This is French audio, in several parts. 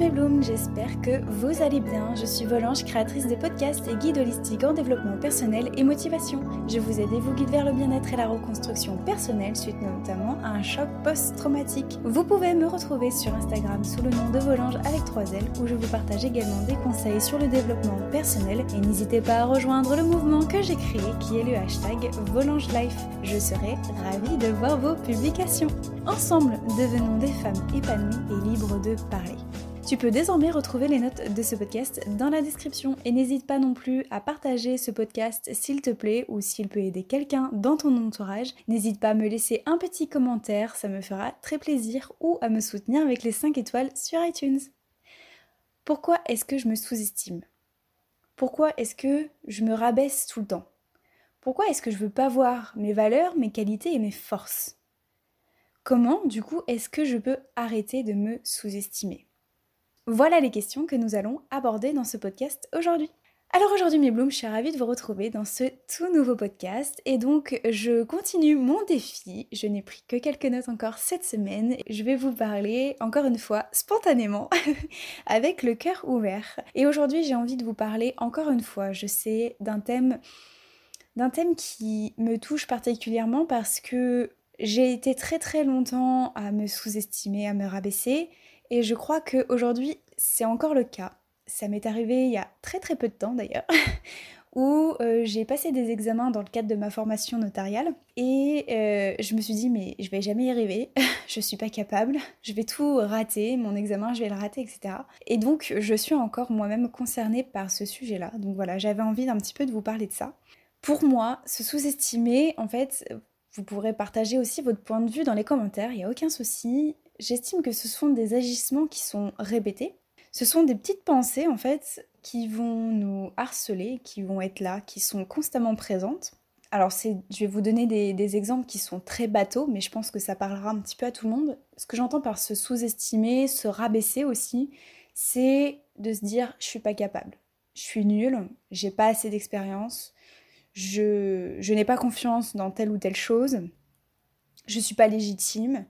mes blooms, j'espère que vous allez bien. Je suis Volange, créatrice de podcasts et guide holistique en développement personnel et motivation. Je vous aide et vous guide vers le bien-être et la reconstruction personnelle suite notamment à un choc post-traumatique. Vous pouvez me retrouver sur Instagram sous le nom de Volange avec 3 L où je vous partage également des conseils sur le développement personnel et n'hésitez pas à rejoindre le mouvement que j'ai créé qui est le hashtag Volange Life. Je serai ravie de voir vos publications. Ensemble, devenons des femmes épanouies et libres de parler. Tu peux désormais retrouver les notes de ce podcast dans la description. Et n'hésite pas non plus à partager ce podcast s'il te plaît ou s'il peut aider quelqu'un dans ton entourage. N'hésite pas à me laisser un petit commentaire, ça me fera très plaisir ou à me soutenir avec les 5 étoiles sur iTunes. Pourquoi est-ce que je me sous-estime? Pourquoi est-ce que je me rabaisse tout le temps? Pourquoi est-ce que je veux pas voir mes valeurs, mes qualités et mes forces? Comment, du coup, est-ce que je peux arrêter de me sous-estimer? Voilà les questions que nous allons aborder dans ce podcast aujourd'hui. Alors aujourd'hui mes blooms, je suis ravie de vous retrouver dans ce tout nouveau podcast et donc je continue mon défi. Je n'ai pris que quelques notes encore cette semaine. Je vais vous parler encore une fois spontanément avec le cœur ouvert. Et aujourd'hui j'ai envie de vous parler encore une fois, je sais, d'un thème d'un thème qui me touche particulièrement parce que j'ai été très très longtemps à me sous-estimer, à me rabaisser et je crois qu'aujourd'hui, c'est encore le cas. Ça m'est arrivé il y a très très peu de temps d'ailleurs, où euh, j'ai passé des examens dans le cadre de ma formation notariale et euh, je me suis dit mais je vais jamais y arriver, je suis pas capable, je vais tout rater, mon examen je vais le rater, etc. Et donc je suis encore moi-même concernée par ce sujet-là. Donc voilà, j'avais envie d'un petit peu de vous parler de ça. Pour moi, se sous-estimer, en fait, vous pourrez partager aussi votre point de vue dans les commentaires, il n'y a aucun souci j'estime que ce sont des agissements qui sont répétés. Ce sont des petites pensées en fait qui vont nous harceler, qui vont être là, qui sont constamment présentes. Alors je vais vous donner des, exemples qui sont très bateaux, mais je pense que ça parlera un petit peu à tout le monde. Ce que j'entends par se sous-estimer, se rabaisser aussi, c'est de se dire je suis pas capable, je suis nulle, j'ai pas assez d'expérience, je, je n'ai pas confiance dans telle ou telle chose, je suis pas légitime,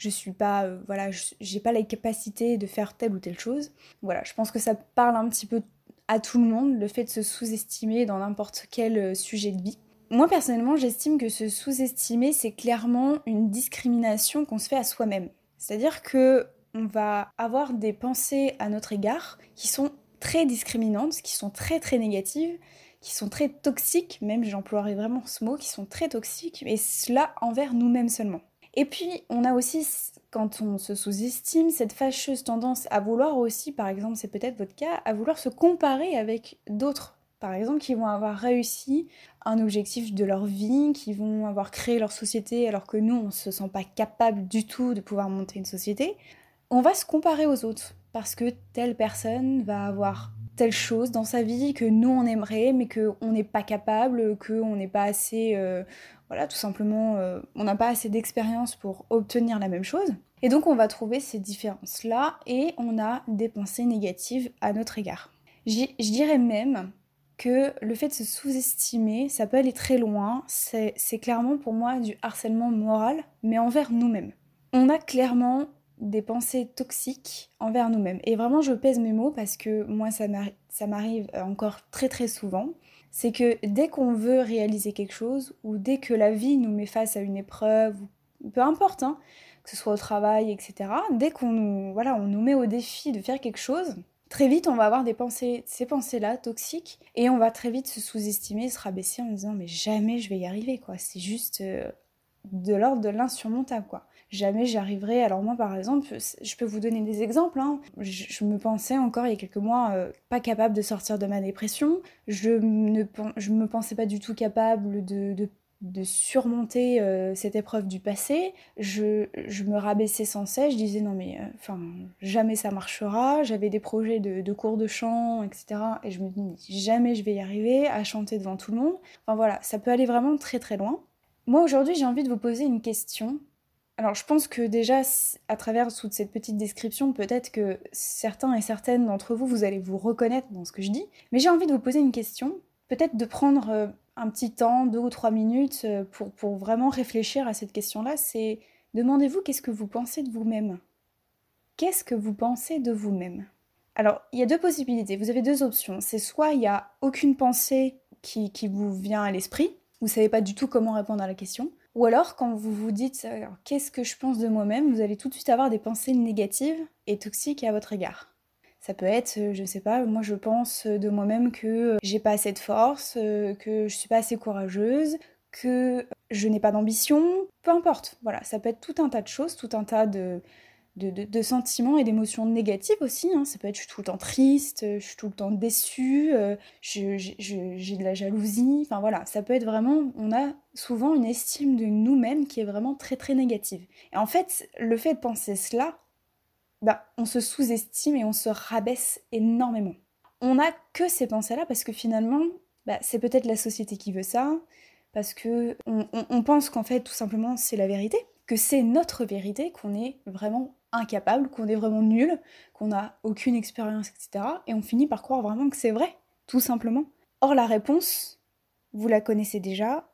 je suis pas, euh, voilà, j'ai pas la capacité de faire telle ou telle chose. Voilà, je pense que ça parle un petit peu à tout le monde, le fait de se sous-estimer dans n'importe quel euh, sujet de vie. Moi personnellement, j'estime que se sous-estimer, c'est clairement une discrimination qu'on se fait à soi-même. C'est-à-dire que on va avoir des pensées à notre égard qui sont très discriminantes, qui sont très très négatives, qui sont très toxiques, même j'emploierais vraiment ce mot, qui sont très toxiques, et cela envers nous-mêmes seulement. Et puis, on a aussi, quand on se sous-estime, cette fâcheuse tendance à vouloir aussi, par exemple, c'est peut-être votre cas, à vouloir se comparer avec d'autres, par exemple, qui vont avoir réussi un objectif de leur vie, qui vont avoir créé leur société alors que nous, on ne se sent pas capable du tout de pouvoir monter une société. On va se comparer aux autres parce que telle personne va avoir telle chose dans sa vie que nous on aimerait mais qu'on n'est pas capable, qu'on n'est pas assez euh, voilà, tout simplement, euh, on n'a pas assez d'expérience pour obtenir la même chose. Et donc on va trouver ces différences-là et on a des pensées négatives à notre égard. Je dirais même que le fait de se sous-estimer, ça peut aller très loin. C'est clairement pour moi du harcèlement moral, mais envers nous-mêmes. On a clairement des pensées toxiques envers nous-mêmes. Et vraiment, je pèse mes mots parce que moi, ça m'arrive encore très très souvent c'est que dès qu'on veut réaliser quelque chose, ou dès que la vie nous met face à une épreuve, peu importe, hein, que ce soit au travail, etc., dès qu'on nous, voilà, on nous met au défi de faire quelque chose, très vite on va avoir des pensées, ces pensées-là toxiques, et on va très vite se sous-estimer, se rabaisser en disant mais jamais je vais y arriver, quoi. C'est juste euh, de l'ordre de l'insurmontable, quoi jamais j'y arriverai. Alors moi par exemple, je peux vous donner des exemples. Hein. Je, me pensais encore il y a quelques mois euh, pas capable de sortir de ma dépression. Je ne je me pensais pas du tout capable de, de, surmonter euh, cette épreuve du passé. Je, je, me rabaissais sans cesse. Je disais non mais euh, enfin jamais ça marchera. J'avais des projets de, de, cours de chant, etc. Et je me dis jamais je vais y arriver à chanter devant tout le monde. Enfin voilà, ça peut aller vraiment très très loin. Moi aujourd'hui j'ai envie de vous poser une question alors je pense que déjà, à travers toute cette petite description, peut-être que certains et certaines d'entre vous, vous allez vous reconnaître dans ce que je dis. Mais j'ai envie de vous poser une question, peut-être de prendre euh, un petit temps, deux ou trois minutes, euh, pour, pour vraiment réfléchir à cette question-là. C'est demandez-vous qu'est-ce que vous pensez de vous-même qu'est-ce que vous pensez de vous-même? Alors, il y a deux possibilités, vous avez deux options. C'est soit il n'y a aucune pensée qui, vous vient à l'esprit, vous savez pas du tout comment répondre à la question, ou alors quand vous vous dites qu'est-ce que je pense de moi-même, vous allez tout de suite avoir des pensées négatives et toxiques à votre égard. Ça peut être, euh, je ne sais pas, moi je pense de moi-même que euh, j'ai pas assez de force, euh, que je suis pas assez courageuse, que je n'ai pas d'ambition, peu importe. Voilà, ça peut être tout un tas de choses, tout un tas de, de, sentiments et d'émotions négatives aussi. Hein. Ça peut être je suis tout le temps triste, je suis tout le temps déçue, j'ai de la jalousie. Enfin voilà, ça peut être vraiment, on a souvent une estime de nous-mêmes qui est vraiment très très négative. Et en fait, le fait de penser cela, bah, on se sous-estime et on se rabaisse énormément. On n'a que ces pensées-là parce que finalement, bah, c'est peut-être la société qui veut ça, parce que on, pense qu'en fait, tout simplement, c'est la vérité, que c'est notre vérité, qu'on est vraiment incapable, qu'on est vraiment nul, qu'on n'a aucune expérience, etc. Et on finit par croire vraiment que c'est vrai, tout simplement. Or, la réponse, vous la connaissez déjà,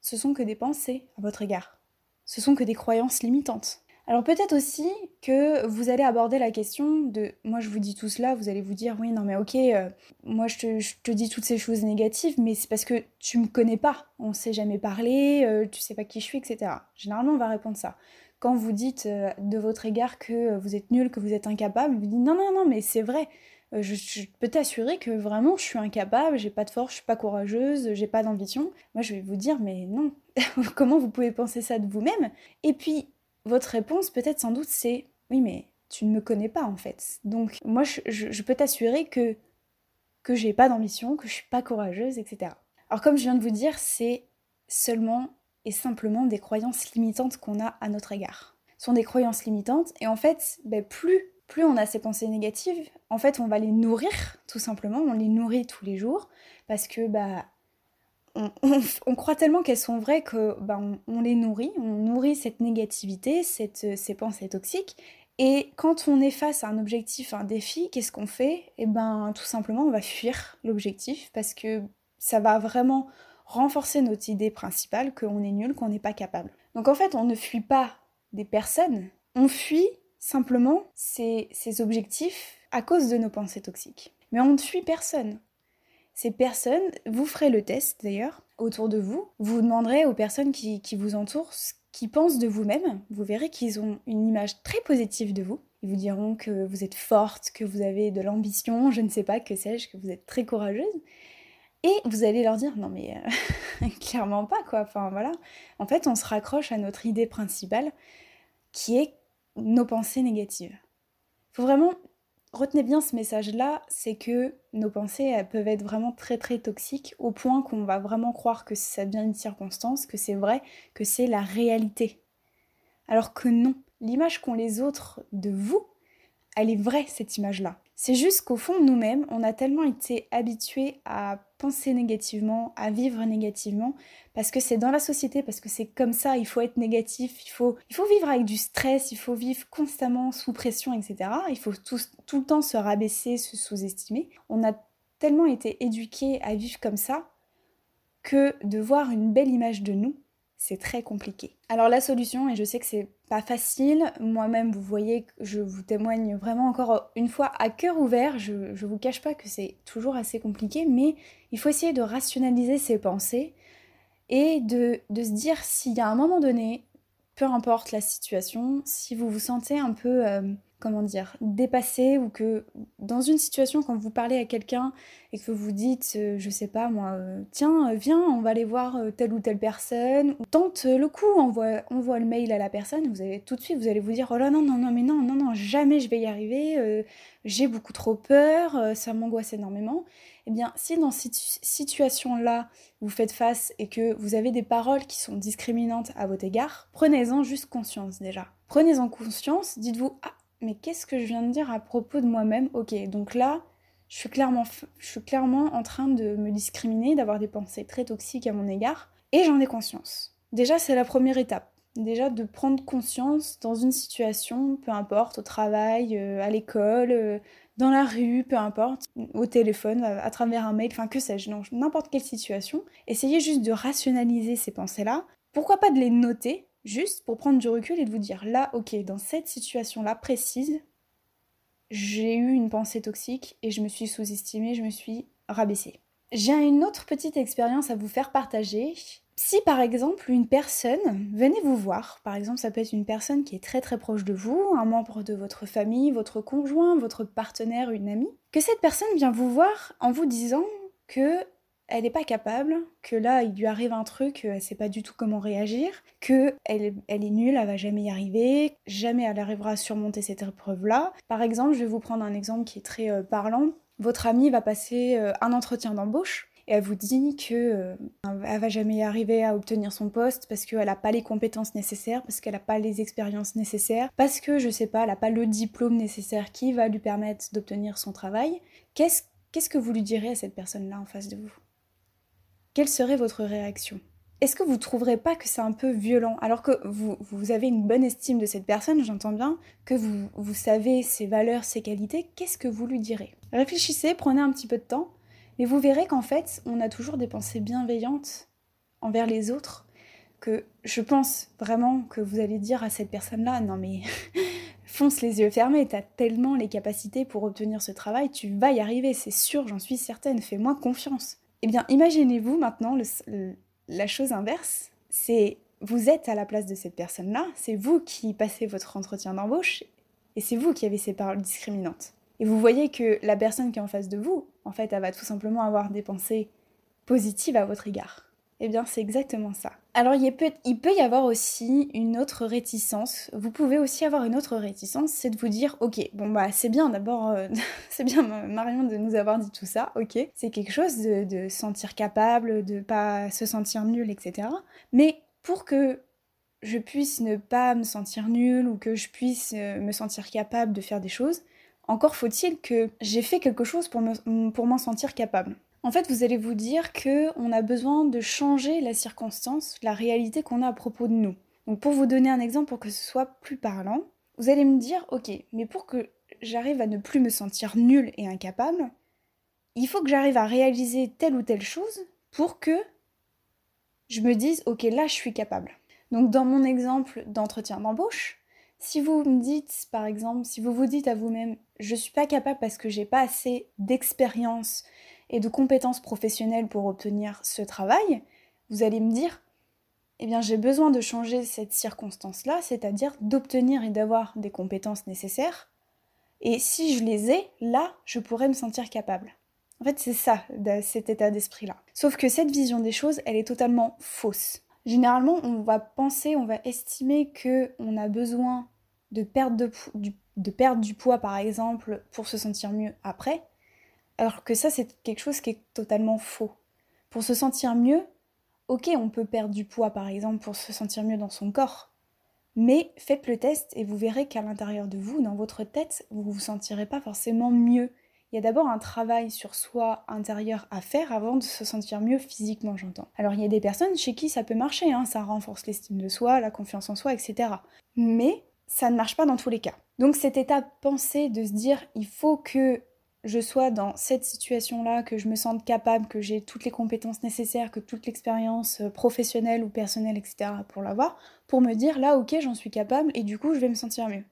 ce sont que des pensées à votre égard. Ce sont que des croyances limitantes. Alors peut-être aussi que vous allez aborder la question de, moi je vous dis tout cela, vous allez vous dire, oui non mais ok, euh, moi je te, dis toutes ces choses négatives, mais c'est parce que tu me connais pas, on s'est jamais parlé, euh, tu sais pas qui je suis, etc. Généralement on va répondre ça. Quand vous dites euh, de votre égard que vous êtes nul, que vous êtes incapable, vous dites non non non mais c'est vrai, je, je, peux t'assurer que vraiment je suis incapable, j'ai pas de force, je suis pas courageuse, j'ai pas d'ambition. Moi je vais vous dire mais non, comment vous pouvez penser ça de vous-même? Et puis votre réponse peut-être sans doute c'est oui mais tu ne me connais pas en fait. Donc moi je, peux t'assurer que que j'ai pas d'ambition, que je suis pas courageuse, etc. Alors comme je viens de vous dire, c'est seulement et simplement des croyances limitantes qu'on a à notre égard. Ce sont des croyances limitantes et en fait, ben, plus on a ces pensées négatives, en fait, on va les nourrir tout simplement, on les nourrit tous les jours parce que bah on, croit tellement qu'elles sont vraies que bah, on, les nourrit, on nourrit cette négativité, cette, ces pensées toxiques. Et quand on est face à un objectif, un défi, qu'est-ce qu'on fait? Eh ben tout simplement on va fuir l'objectif parce que ça va vraiment renforcer notre idée principale qu'on est nul, qu'on n'est pas capable. Donc en fait on ne fuit pas des personnes, on fuit simplement ces, objectifs à cause de nos pensées toxiques. Mais on ne fuit personne. Ces personnes, vous ferez le test d'ailleurs autour de vous, vous demanderez aux personnes qui, vous entourent ce qu'ils pensent de vous-même, vous verrez qu'ils ont une image très positive de vous. Ils vous diront que vous êtes forte, que vous avez de l'ambition, je ne sais pas, que sais-je, que vous êtes très courageuse. Et vous allez leur dire non mais euh, clairement pas quoi. Enfin voilà. En fait, on se raccroche à notre idée principale qui est nos pensées négatives. Faut vraiment retenez bien ce message-là, c'est que nos pensées peuvent être vraiment très très toxiques au point qu'on va vraiment croire que ça devient une circonstance, que c'est vrai, que c'est la réalité. Alors que non, l'image qu'ont les autres de vous, elle est vraie cette image-là. C'est juste qu'au fond nous-mêmes, on a tellement été habitués à penser négativement, à vivre négativement, parce que c'est dans la société, parce que c'est comme ça, il faut être négatif, il faut, vivre avec du stress, il faut vivre constamment sous pression, etc. Il faut tout, tout le temps se rabaisser, se sous-estimer. On a tellement été éduqués à vivre comme ça que de voir une belle image de nous, c'est très compliqué. Alors la solution, et je sais que c'est pas facile, moi-même vous voyez, je vous témoigne vraiment encore une fois à cœur ouvert, je, je vous cache pas que c'est toujours assez compliqué, mais il faut essayer de rationaliser ses pensées et de, de se dire s'il y a un moment donné, peu importe la situation, si vous vous sentez un peu... Euh, comment dire, dépassé ou que dans une situation quand vous parlez à quelqu'un et que vous dites, euh, je sais pas moi, euh, tiens, euh, viens, on va aller voir telle ou telle personne, ou tente le coup, envoie, envoie le mail à la personne, vous allez tout de suite, vous allez vous dire, oh là non, non, non, mais non, non, non, jamais je vais y arriver, j'ai beaucoup trop peur, ça m'angoisse énormément. Eh bien, si dans cette situation-là, vous faites face et que vous avez des paroles qui sont discriminantes à votre égard, prenez-en juste conscience déjà. Prenez-en conscience, dites-vous, ah, mais qu'est-ce que je viens de dire à propos de moi-même? Ok, donc là, je suis, clairement, je suis clairement en train de me discriminer, d'avoir des pensées très toxiques à mon égard, et j'en ai conscience. Déjà, c'est la première étape. Déjà, de prendre conscience dans une situation, peu importe, au travail, euh, à l'école, euh, dans la rue, peu importe, au téléphone, à, travers un mail, enfin que sais-je, n'importe quelle situation. Essayez juste de rationaliser ces pensées-là. Pourquoi pas de les noter? Juste pour prendre du recul et de vous dire là, ok, dans cette situation-là précise, j'ai eu une pensée toxique et je me suis sous-estimée, je me suis rabaissée. J'ai une autre petite expérience à vous faire partager. Si par exemple une personne venait vous voir, par exemple ça peut être une personne qui est très très proche de vous, un membre de votre famille, votre conjoint, votre partenaire, une amie, que cette personne vient vous voir en vous disant que elle n'est pas capable, que là il lui arrive un truc, elle sait pas du tout comment réagir, que elle, est nulle, elle va jamais y arriver, jamais elle arrivera à surmonter cette épreuve-là. Par exemple, je vais vous prendre un exemple qui est très euh, parlant. Votre amie va passer euh, un entretien d'embauche et elle vous dit que euh, elle va jamais arriver à obtenir son poste parce qu'elle n'a pas les compétences nécessaires, parce qu'elle n'a pas les expériences nécessaires, parce que je sais pas, elle n'a pas le diplôme nécessaire qui va lui permettre d'obtenir son travail. Qu'est-ce qu'est-ce que vous lui direz à cette personne-là en face de vous? Quelle serait votre réaction? Est-ce que vous ne trouverez pas que c'est un peu violent? Alors que vous, avez une bonne estime de cette personne, j'entends bien, que vous, vous savez ses valeurs, ses qualités, qu'est-ce que vous lui direz? Réfléchissez, prenez un petit peu de temps, et vous verrez qu'en fait, on a toujours des pensées bienveillantes envers les autres, que je pense vraiment que vous allez dire à cette personne-là, non mais fonce les yeux fermés, t'as tellement les capacités pour obtenir ce travail, tu vas y arriver, c'est sûr, j'en suis certaine, fais-moi confiance. Eh bien, imaginez-vous maintenant la chose inverse, c'est vous êtes à la place de cette personne-là, c'est vous qui passez votre entretien d'embauche, et c'est vous qui avez ces paroles discriminantes. Et vous voyez que la personne qui est en face de vous, en fait, elle va tout simplement avoir des pensées positives à votre égard. Eh bien, c'est exactement ça. Alors, il peut, y avoir aussi une autre réticence. Vous pouvez aussi avoir une autre réticence, c'est de vous dire, ok, bon bah c'est bien d'abord, euh, c'est bien Marion de nous avoir dit tout ça, ok. C'est quelque chose de, sentir capable, de pas se sentir nul, etc. Mais pour que je puisse ne pas me sentir nul ou que je puisse euh, me sentir capable de faire des choses, encore faut-il que j'ai fait quelque chose pour m'en sentir capable. En fait, vous allez vous dire que on a besoin de changer la circonstance, la réalité qu'on a à propos de nous. Donc pour vous donner un exemple pour que ce soit plus parlant, vous allez me dire OK, mais pour que j'arrive à ne plus me sentir nul et incapable, il faut que j'arrive à réaliser telle ou telle chose pour que je me dise OK, là je suis capable. Donc dans mon exemple d'entretien d'embauche, si vous me dites par exemple, si vous vous dites à vous-même je suis pas capable parce que j'ai pas assez d'expérience, et de compétences professionnelles pour obtenir ce travail, vous allez me dire, eh bien j'ai besoin de changer cette circonstance-là, c'est-à-dire d'obtenir et d'avoir des compétences nécessaires. Et si je les ai, là, je pourrais me sentir capable. En fait, c'est ça, cet état d'esprit-là. Sauf que cette vision des choses, elle est totalement fausse. Généralement, on va penser, on va estimer que on a besoin de perdre, de, de perdre du poids, par exemple, pour se sentir mieux après. Alors que ça, c'est quelque chose qui est totalement faux. Pour se sentir mieux, ok, on peut perdre du poids par exemple pour se sentir mieux dans son corps. Mais faites le test et vous verrez qu'à l'intérieur de vous, dans votre tête, vous ne vous sentirez pas forcément mieux. Il y a d'abord un travail sur soi intérieur à faire avant de se sentir mieux physiquement, j'entends. Alors il y a des personnes chez qui ça peut marcher, hein, ça renforce l'estime de soi, la confiance en soi, etc. Mais ça ne marche pas dans tous les cas. Donc cette étape pensée de se dire il faut que je sois dans cette situation-là, que je me sente capable, que j'ai toutes les compétences nécessaires, que toute l'expérience euh, professionnelle ou personnelle, etc. pour l'avoir, pour me dire là, ok, j'en suis capable et du coup, je vais me sentir mieux.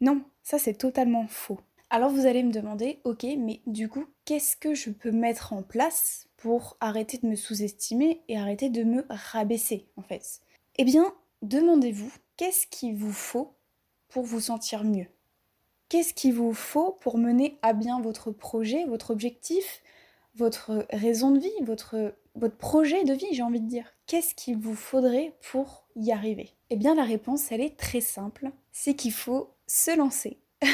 Non, ça c'est totalement faux. Alors vous allez me demander, ok, mais du coup, qu'est-ce que je peux mettre en place pour arrêter de me sous-estimer et arrêter de me rabaisser, en fait? Eh bien, demandez-vous, qu'est-ce qu'il vous faut pour vous sentir mieux? Qu'est-ce qu'il vous faut pour mener à bien votre projet, votre objectif, votre raison de vie, votre, projet de vie, j'ai envie de dire? Qu'est-ce qu'il vous faudrait pour y arriver? Eh bien la réponse, elle est très simple, c'est qu'il faut se lancer.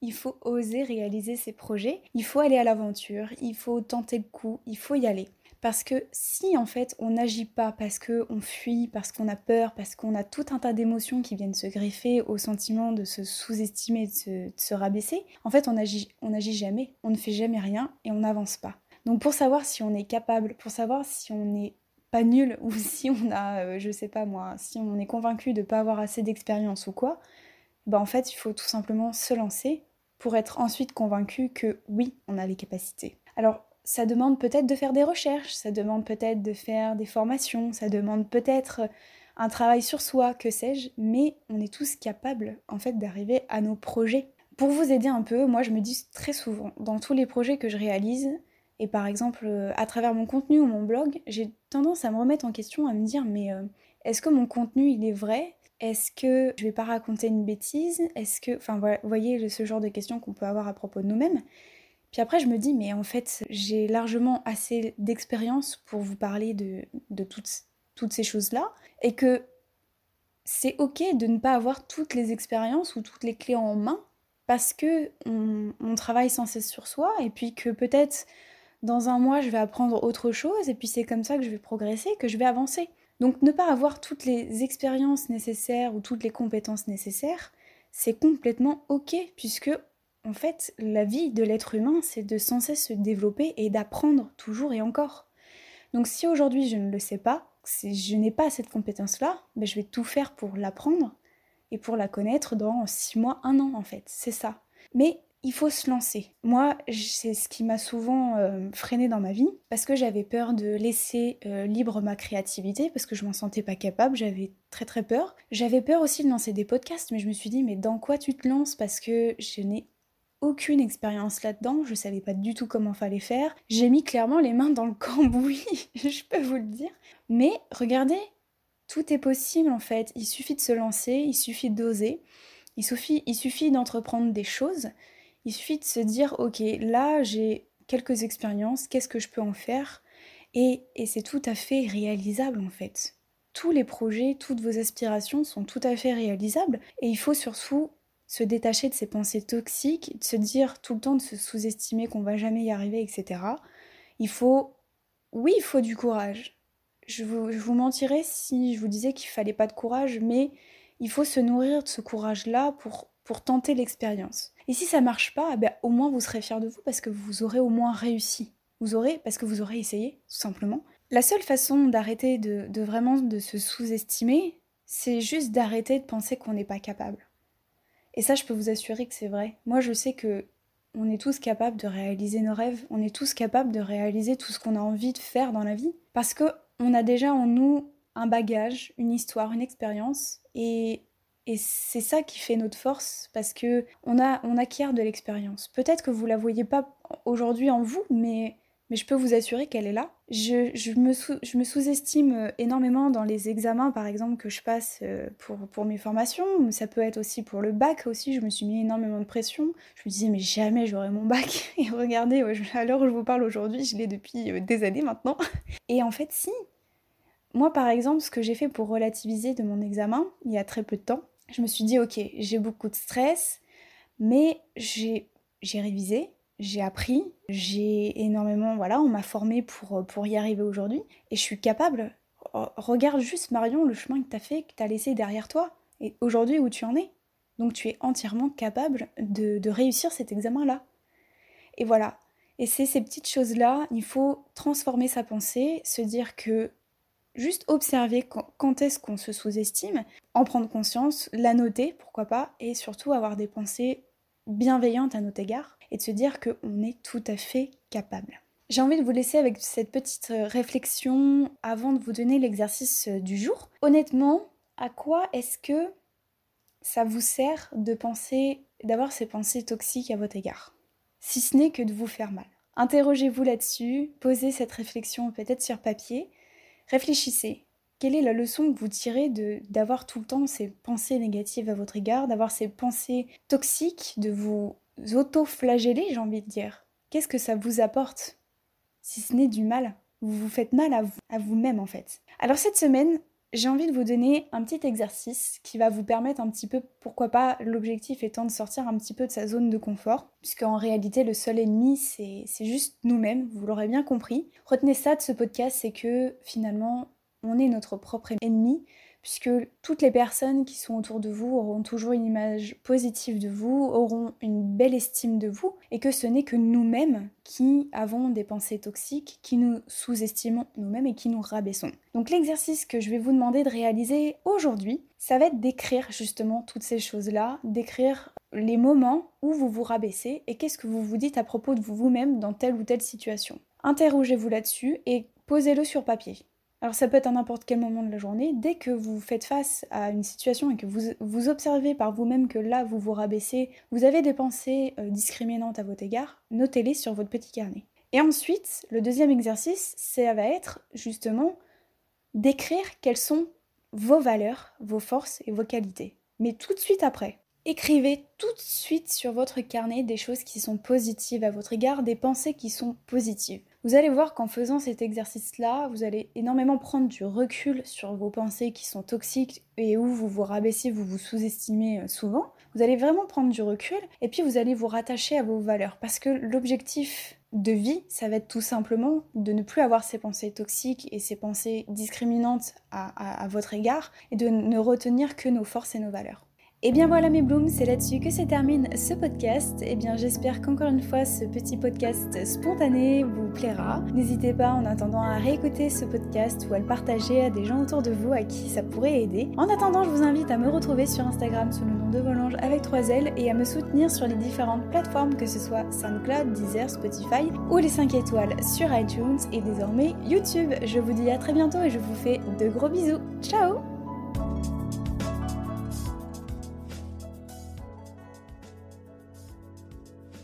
il faut oser réaliser ses projets, il faut aller à l'aventure, il faut tenter le coup, il faut y aller. Parce que si en fait on n'agit pas parce qu'on fuit, parce qu'on a peur, parce qu'on a tout un tas d'émotions qui viennent se greffer au sentiment de se sous-estimer, de se, rabaisser, en fait on n'agit jamais, on ne fait jamais rien et on n'avance pas. Donc pour savoir si on est capable, pour savoir si on n'est pas nul ou si on a, euh, je sais pas moi, si on est convaincu de ne pas avoir assez d'expérience ou quoi, bah en fait il faut tout simplement se lancer pour être ensuite convaincu que oui, on a les capacités. Alors ça demande peut-être de faire des recherches, ça demande peut-être de faire des formations, ça demande peut-être un travail sur soi, que sais-je, mais on est tous capables en fait d'arriver à nos projets. Pour vous aider un peu, moi je me dis très souvent, dans tous les projets que je réalise, et par exemple euh, à travers mon contenu ou mon blog, j'ai tendance à me remettre en question, à me dire mais euh, est-ce que mon contenu il est vrai? Est-ce que je vais pas raconter une bêtise? Est-ce que, enfin vous voyez ce genre de questions qu'on peut avoir à propos de nous-mêmes. Puis après je me dis mais en fait j'ai largement assez d'expérience pour vous parler de, toutes, ces choses-là. Et que c'est ok de ne pas avoir toutes les expériences ou toutes les clés en main parce que on, travaille sans cesse sur soi. Et puis que peut-être dans un mois je vais apprendre autre chose. Et puis c'est comme ça que je vais progresser, que je vais avancer. Donc ne pas avoir toutes les expériences nécessaires ou toutes les compétences nécessaires, c'est complètement ok puisque en fait la vie de l'être humain c'est de sans cesse se développer et d'apprendre toujours et encore. Donc si aujourd'hui je ne le sais pas, si je n'ai pas cette compétence-là, ben je vais tout faire pour l'apprendre et pour la connaître dans six mois, un an en fait. C'est ça. Mais il faut se lancer. Moi, c'est ce qui m'a souvent euh, freiné dans ma vie parce que j'avais peur de laisser euh, libre ma créativité parce que je m'en sentais pas capable, j'avais très très peur. J'avais peur aussi de lancer des podcasts, mais je me suis dit mais dans quoi tu te lances? Parce que je n'ai aucune expérience là-dedans, je savais pas du tout comment fallait faire. J'ai mis clairement les mains dans le cambouis, je peux vous le dire. Mais regardez, tout est possible en fait. Il suffit de se lancer, il suffit d'oser, il suffit, il suffit d'entreprendre des choses. Il suffit de se dire, ok, là j'ai quelques expériences, qu'est-ce que je peux en faire? Et, et c'est tout à fait réalisable en fait. Tous les projets, toutes vos aspirations sont tout à fait réalisables et il faut surtout se détacher de ces pensées toxiques, de se dire tout le temps de se sous-estimer qu'on va jamais y arriver, etc. Il faut, oui, il faut du courage. Je vous, mentirais si je vous disais qu'il fallait pas de courage, mais il faut se nourrir de ce courage-là pour, pour tenter l'expérience. Et si ça marche pas, eh ben, au moins vous serez fier de vous parce que vous aurez au moins réussi. Vous aurez, parce que vous aurez essayé, tout simplement. La seule façon d'arrêter de vraiment de se sous-estimer, c'est juste d'arrêter de penser qu'on n'est pas capable. Et ça, je peux vous assurer que c'est vrai. Moi, je sais que on est tous capables de réaliser nos rêves, on est tous capables de réaliser tout ce qu'on a envie de faire dans la vie, parce que on a déjà en nous un bagage, une histoire, une expérience, et, c'est ça qui fait notre force, parce que on, a, on acquiert de l'expérience. Peut-être que vous la voyez pas aujourd'hui en vous, mais mais je peux vous assurer qu'elle est là. Je, me, je me sous-estime euh, énormément dans les examens, par exemple, que je passe euh, pour, pour mes formations. Ça peut être aussi pour le bac aussi. Je me suis mis énormément de pression. Je me disais, mais jamais j'aurai mon bac. Et regardez, à l'heure où je vous parle aujourd'hui, je l'ai depuis euh, des années maintenant. Et en fait, si. Moi, par exemple, ce que j'ai fait pour relativiser de mon examen, il y a très peu de temps, je me suis dit, ok, j'ai beaucoup de stress, mais j'ai révisé, j'ai appris, j'ai énormément, voilà, on m'a formé pour, pour y arriver aujourd'hui, et je suis capable. Regarde juste Marion le chemin que t'as fait, que t'as laissé derrière toi, et aujourd'hui où tu en es. Donc tu es entièrement capable de, de réussir cet examen-là. Et voilà. Et c'est ces petites choses-là, il faut transformer sa pensée, se dire que juste observer quand est-ce qu'on se sous-estime, en prendre conscience, la noter, pourquoi pas, et surtout avoir des pensées bienveillantes à notre égard et de se dire qu'on est tout à fait capable. J'ai envie de vous laisser avec cette petite euh, réflexion avant de vous donner l'exercice euh, du jour. Honnêtement, à quoi est-ce que ça vous sert de penser, d'avoir ces pensées toxiques à votre égard? Si ce n'est que de vous faire mal. Interrogez-vous là-dessus, posez cette réflexion peut-être sur papier, réfléchissez. Quelle est la leçon que vous tirez d'avoir tout le temps ces pensées négatives à votre égard, d'avoir ces pensées toxiques, de vous auto-flageller, j'ai envie de dire. Qu'est-ce que ça vous apporte? Si ce n'est du mal. Vous vous faites mal à, vous, à vous-même en fait. Alors cette semaine, j'ai envie de vous donner un petit exercice qui va vous permettre un petit peu, pourquoi pas, l'objectif étant de sortir un petit peu de sa zone de confort, puisque en réalité le seul ennemi c'est, c'est juste nous-mêmes, vous l'aurez bien compris. Retenez ça de ce podcast, c'est que finalement on est notre propre ennemi, puisque toutes les personnes qui sont autour de vous auront toujours une image positive de vous, auront une belle estime de vous, et que ce n'est que nous-mêmes qui avons des pensées toxiques, qui nous sous-estimons nous-mêmes et qui nous rabaissons. Donc l'exercice que je vais vous demander de réaliser aujourd'hui, ça va être d'écrire justement toutes ces choses-là, d'écrire les moments où vous vous rabaissez et qu'est-ce que vous vous dites à propos de vous-même dans telle ou telle situation. Interrogez-vous là-dessus et posez-le sur papier. Alors ça peut être à n'importe quel moment de la journée, dès que vous faites face à une situation et que vous, observez par vous-même que là vous vous rabaissez, vous avez des pensées euh, discriminantes à votre égard, notez-les sur votre petit carnet. Et ensuite, le deuxième exercice, ça va être justement d'écrire quelles sont vos valeurs, vos forces et vos qualités. Mais tout de suite après. Écrivez tout de suite sur votre carnet des choses qui sont positives à votre égard, des pensées qui sont positives. Vous allez voir qu'en faisant cet exercice-là, vous allez énormément prendre du recul sur vos pensées qui sont toxiques et où vous vous rabaissez, vous vous sous-estimez euh, souvent. Vous allez vraiment prendre du recul et puis vous allez vous rattacher à vos valeurs parce que l'objectif de vie, ça va être tout simplement de ne plus avoir ces pensées toxiques et ces pensées discriminantes à, à votre égard et de ne retenir que nos forces et nos valeurs. Et bien voilà mes blooms, c'est là-dessus que se termine ce podcast. Et bien j'espère qu'encore une fois ce petit podcast spontané vous plaira. N'hésitez pas en attendant à réécouter ce podcast ou à le partager à des gens autour de vous à qui ça pourrait aider. En attendant, je vous invite à me retrouver sur Instagram sous le nom de Volange avec 3 L et à me soutenir sur les différentes plateformes que ce soit SoundCloud, Deezer, Spotify ou les 5 étoiles sur iTunes et désormais YouTube. Je vous dis à très bientôt et je vous fais de gros bisous. Ciao